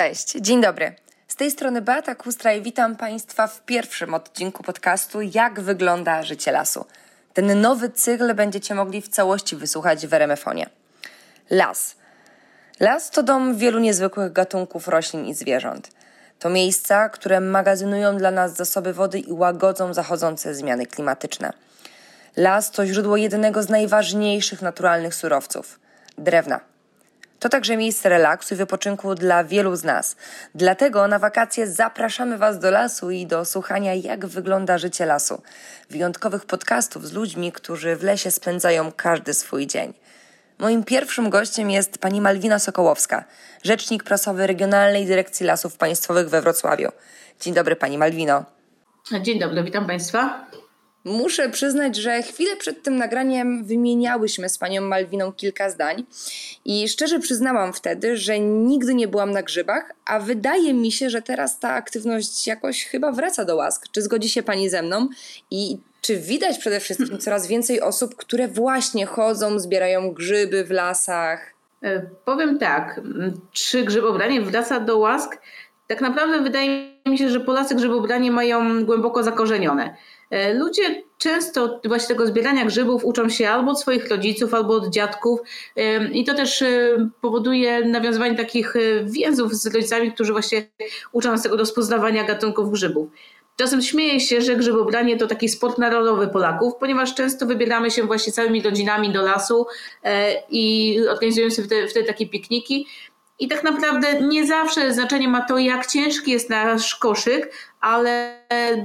Cześć, dzień dobry. Z tej strony Beata Kustra i witam Państwa w pierwszym odcinku podcastu Jak wygląda życie lasu. Ten nowy cykl będziecie mogli w całości wysłuchać w RMFonie. Las. Las to dom wielu niezwykłych gatunków roślin i zwierząt. To miejsca, które magazynują dla nas zasoby wody i łagodzą zachodzące zmiany klimatyczne. Las to źródło jednego z najważniejszych naturalnych surowców drewna. To także miejsce relaksu i wypoczynku dla wielu z nas. Dlatego na wakacje zapraszamy Was do lasu i do słuchania, jak wygląda życie lasu. Wyjątkowych podcastów z ludźmi, którzy w lesie spędzają każdy swój dzień. Moim pierwszym gościem jest pani Malwina Sokołowska, rzecznik prasowy Regionalnej Dyrekcji Lasów Państwowych we Wrocławiu. Dzień dobry pani Malwino. Dzień dobry, witam państwa. Muszę przyznać, że chwilę przed tym nagraniem wymieniałyśmy z panią Malwiną kilka zdań i szczerze przyznałam wtedy, że nigdy nie byłam na grzybach, a wydaje mi się, że teraz ta aktywność jakoś chyba wraca do łask. Czy zgodzi się pani ze mną? I czy widać przede wszystkim coraz więcej osób, które właśnie chodzą, zbierają grzyby w lasach? E, powiem tak, czy grzybobranie wraca do łask? Tak naprawdę wydaje mi się, że Polacy grzybobranie mają głęboko zakorzenione. E, ludzie często właśnie tego zbierania grzybów uczą się albo od swoich rodziców, albo od dziadków e, i to też powoduje nawiązywanie takich więzów z rodzicami, którzy właśnie uczą nas tego rozpoznawania gatunków grzybów. Czasem śmieję się, że grzybobranie to taki sport narodowy Polaków, ponieważ często wybieramy się właśnie całymi rodzinami do lasu e, i organizujemy sobie wtedy, wtedy takie pikniki. I tak naprawdę nie zawsze znaczenie ma to, jak ciężki jest nasz koszyk, ale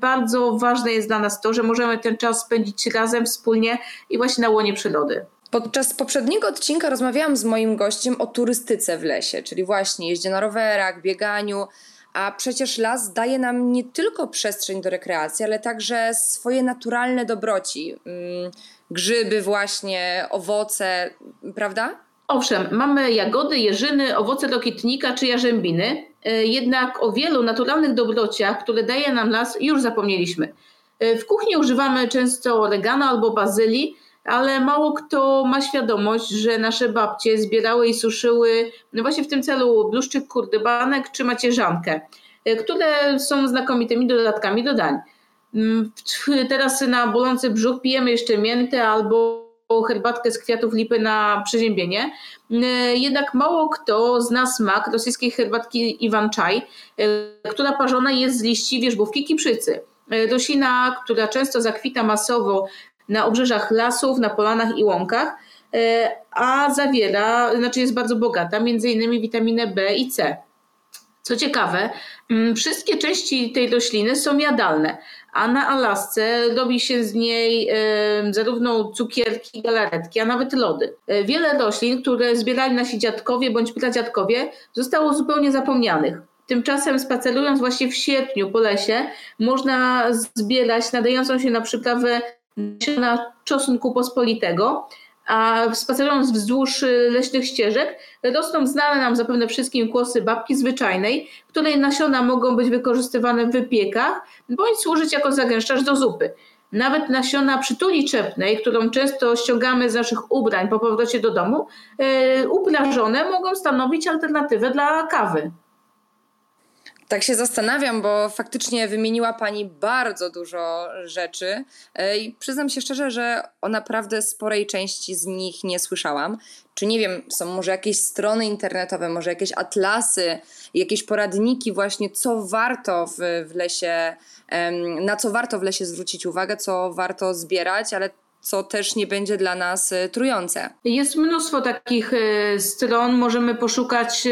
bardzo ważne jest dla nas to, że możemy ten czas spędzić razem, wspólnie i właśnie na łonie przyrody. Podczas poprzedniego odcinka rozmawiałam z moim gościem o turystyce w lesie, czyli właśnie jeździe na rowerach, bieganiu, a przecież las daje nam nie tylko przestrzeń do rekreacji, ale także swoje naturalne dobroci. Mm, grzyby, właśnie, owoce, prawda? Owszem, mamy jagody, jeżyny, owoce rokitnika czy jarzębiny, e, jednak o wielu naturalnych dobrociach, które daje nam las, już zapomnieliśmy. E, w kuchni używamy często oregano albo bazylii, ale mało kto ma świadomość, że nasze babcie zbierały i suszyły no właśnie w tym celu bluszczyk kurdybanek czy macierzankę, e, które są znakomitymi dodatkami do dań. Mm, teraz na bolący brzuch pijemy jeszcze miętę albo herbatkę z kwiatów lipy na przeziębienie. E, jednak mało kto zna smak rosyjskiej herbatki Iwan Czaj, e, która parzona jest z liści wierzbówki kiprzycy. Roślina, która często zakwita masowo na obrzeżach lasów, na polanach i łąkach, e, a zawiera, znaczy jest bardzo bogata, między innymi witaminę B i C. Co ciekawe, mm, wszystkie części tej rośliny są jadalne, a na Alasce robi się z niej zarówno cukierki, galaretki, a nawet lody. E, wiele roślin, które zbierali nasi dziadkowie bądź pradziadkowie, zostało zupełnie zapomnianych. Tymczasem spacerując właśnie w sierpniu po lesie, można zbierać nadającą się na przyprawę nasiona czosnku pospolitego, a spacerując wzdłuż y, leśnych ścieżek, rosną znane nam zapewne wszystkim kłosy babki zwyczajnej, której nasiona mogą być wykorzystywane w wypiekach bądź służyć jako zagęszczacz do zupy. Nawet nasiona przytuli czepnej, którą często ściągamy z naszych ubrań po powrocie do domu, yy, uprażone mogą stanowić alternatywę dla kawy. Tak się zastanawiam, bo faktycznie wymieniła Pani bardzo dużo rzeczy e, i przyznam się szczerze, że o naprawdę sporej części z nich nie słyszałam. Czy nie wiem, są może jakieś strony internetowe, może jakieś atlasy, jakieś poradniki właśnie, co warto w, w lesie, na co warto w lesie zwrócić uwagę, co warto zbierać, ale co też nie będzie dla nas e, trujące. Jest mnóstwo takich e, stron. Możemy poszukać e,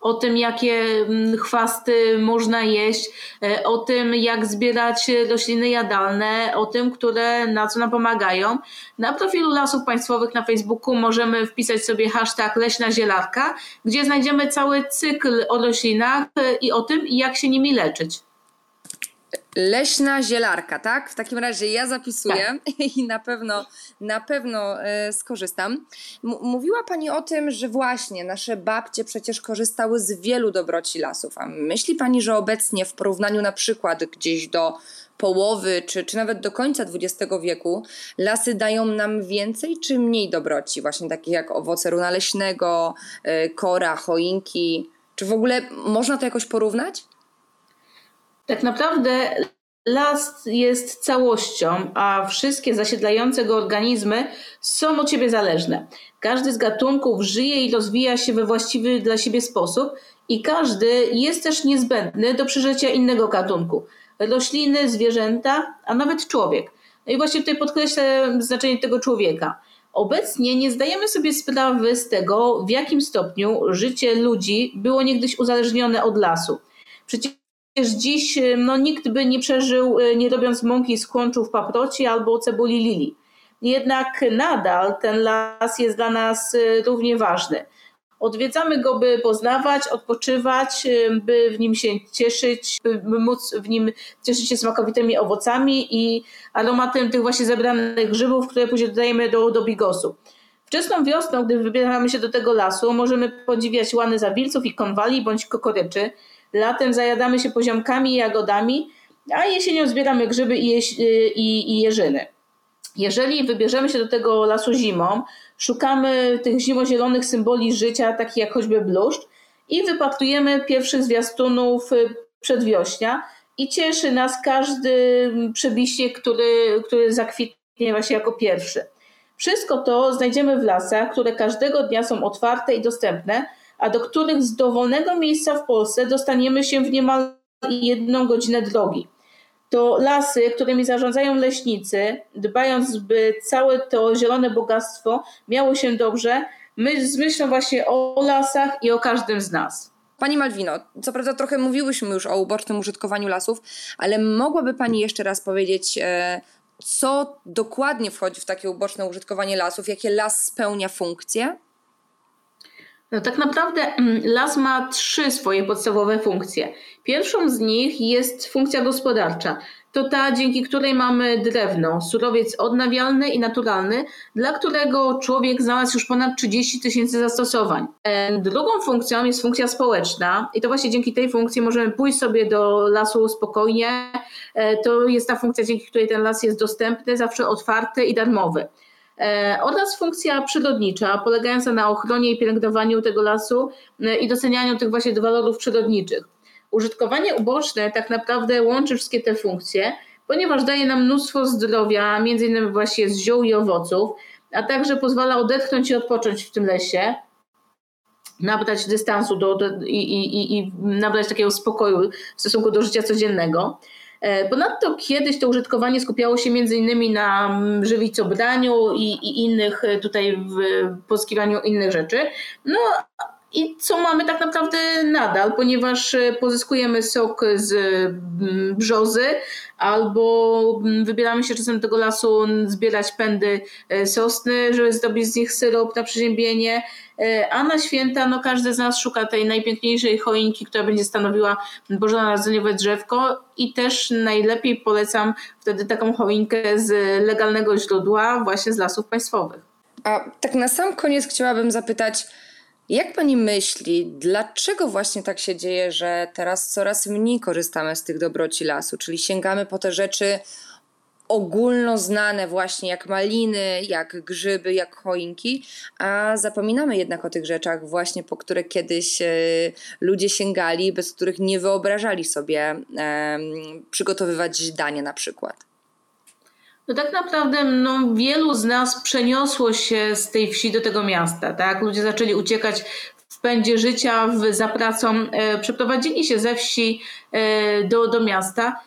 o tym, jakie chwasty można jeść, o tym, jak zbierać rośliny jadalne, o tym, które na co nam pomagają. Na profilu Lasów Państwowych na Facebooku możemy wpisać sobie hashtag leśna zielarka, gdzie znajdziemy cały cykl o roślinach i o tym, jak się nimi leczyć. Leśna zielarka, tak? W takim razie ja zapisuję tak. i na pewno, na pewno e, skorzystam. Mówiła Pani o tym, że właśnie nasze babcie przecież korzystały z wielu dobroci lasów. A myśli Pani, że obecnie w porównaniu na przykład gdzieś do połowy czy, czy nawet do końca XX wieku lasy dają nam więcej czy mniej dobroci, właśnie takich jak owoce runa leśnego, e, kora, choinki? Czy w ogóle można to jakoś porównać? Tak naprawdę las jest całością, a wszystkie zasiedlające go organizmy są od siebie zależne. Każdy z gatunków żyje i rozwija się we właściwy dla siebie sposób i każdy jest też niezbędny do przeżycia innego gatunku. Rośliny, zwierzęta, a nawet człowiek. No i właśnie tutaj podkreślę znaczenie tego człowieka. Obecnie nie zdajemy sobie sprawy z tego, w jakim stopniu życie ludzi było niegdyś uzależnione od lasu. Przecież dziś no, nikt by nie przeżył, e, nie robiąc mąki z kłączów paproci albo cebuli lili. Jednak nadal ten las jest dla nas e, równie ważny. Odwiedzamy go, by poznawać, odpoczywać, y, by w nim się cieszyć, by móc w nim cieszyć się smakowitymi owocami i aromatem tych właśnie zebranych grzybów, które później dodajemy do, do bigosu. Wczesną wiosną, gdy wybieramy się do tego lasu, możemy podziwiać łany zawilców i konwali bądź kokoryczy. Latem zajadamy się poziomkami i jagodami, a jesienią zbieramy grzyby i, jeś, y, i, i jeżyny. Jeżeli wybierzemy się do tego lasu zimą, szukamy tych zimozielonych symboli życia, takich jak choćby bluszcz i wypatrujemy pierwszych zwiastunów y, przedwiośnia i cieszy nas każdy przebiście, który, który zakwitnie właśnie jako pierwszy. Wszystko to znajdziemy w lasach, które każdego dnia są otwarte i dostępne, a do których z dowolnego miejsca w Polsce dostaniemy się w niemal jedną godzinę drogi to lasy, którymi zarządzają leśnicy, dbając, by całe to zielone bogactwo miało się dobrze, my z myślą właśnie o lasach i o każdym z nas. Pani Malwino, co prawda trochę mówiłyśmy już o ubocznym użytkowaniu lasów, ale mogłaby Pani jeszcze raz powiedzieć, e, co dokładnie wchodzi w takie uboczne użytkowanie lasów, jakie las spełnia funkcje? No tak naprawdę mm, las ma trzy swoje podstawowe funkcje. Pierwszą z nich jest funkcja gospodarcza. To ta, dzięki której mamy drewno, surowiec odnawialny i naturalny, dla którego człowiek znalazł już ponad 30 tysięcy zastosowań. E, drugą funkcją jest funkcja społeczna i to właśnie dzięki tej funkcji możemy pójść sobie do lasu spokojnie. E, to jest ta funkcja, dzięki której ten las jest dostępny, zawsze otwarty i darmowy. E, oraz funkcja przyrodnicza, polegająca na ochronie i pielęgnowaniu tego lasu e, i docenianiu tych właśnie walorów przyrodniczych. Użytkowanie uboczne tak naprawdę łączy wszystkie te funkcje, ponieważ daje nam mnóstwo zdrowia, między innymi właśnie z ziół i owoców, a także pozwala odetchnąć i odpocząć w tym lesie, nabrać dystansu do, i, i, i nabrać takiego spokoju w stosunku do życia codziennego. E, ponadto kiedyś to użytkowanie skupiało się między na mm, żywicobraniu i, i innych e, tutaj w pozyskiwaniu innych rzeczy. No i co mamy tak naprawdę nadal, ponieważ e, pozyskujemy sok z mm, brzozy albo mm, wybieramy się czasem do tego lasu zbierać pędy sosny, żeby zrobić z nich syrop na przeziębienie E, a na święta no, każdy z nas szuka tej najpiękniejszej choinki, która będzie stanowiła bożonarodzeniowe drzewko i też najlepiej polecam wtedy taką choinkę z legalnego źródła, właśnie z lasów państwowych. A tak na sam koniec chciałabym zapytać, jak pani myśli, dlaczego właśnie tak się dzieje, że teraz coraz mniej korzystamy z tych dobroci lasu, czyli sięgamy po te rzeczy ogólnoznane właśnie jak maliny, jak grzyby, jak choinki, a zapominamy jednak o tych rzeczach właśnie, po które kiedyś e, ludzie sięgali, bez których nie wyobrażali sobie przygotowywać danie na przykład. No tak naprawdę no, wielu z nas przeniosło się z tej wsi do tego miasta, tak? Ludzie zaczęli uciekać w pędzie życia, w, za pracą, e, przeprowadzili się ze wsi e, do, do miasta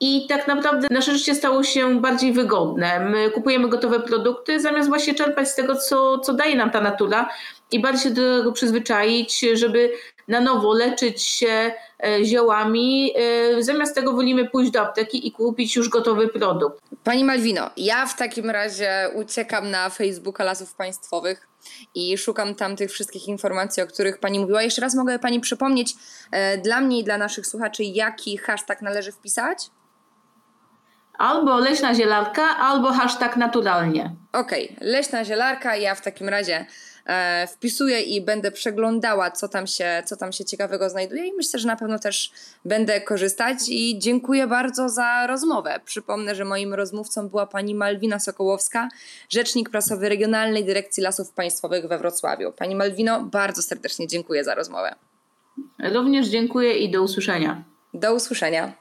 i tak naprawdę nasze życie stało się bardziej wygodne. My kupujemy gotowe produkty, zamiast właśnie czerpać z tego, co, co daje nam ta natura i bardziej się do tego przyzwyczaić, żeby na nowo leczyć się e, ziołami. E, zamiast tego wolimy pójść do apteki i kupić już gotowy produkt. Pani Malwino, ja w takim razie uciekam na Facebooka Lasów Państwowych i szukam tam tych wszystkich informacji, o których Pani mówiła. Jeszcze raz mogę Pani przypomnieć e, dla mnie i dla naszych słuchaczy, jaki hashtag należy wpisać? Albo leśna zielarka, albo hashtag naturalnie. Okej, okay. leśna zielarka. Ja w takim razie wpisuję i będę przeglądała, co tam, się, co tam się ciekawego znajduje, i myślę, że na pewno też będę korzystać. I dziękuję bardzo za rozmowę. Przypomnę, że moim rozmówcą była pani Malwina Sokołowska, rzecznik prasowy Regionalnej Dyrekcji Lasów Państwowych we Wrocławiu. Pani Malwino, bardzo serdecznie dziękuję za rozmowę. Również dziękuję i do usłyszenia. Do usłyszenia.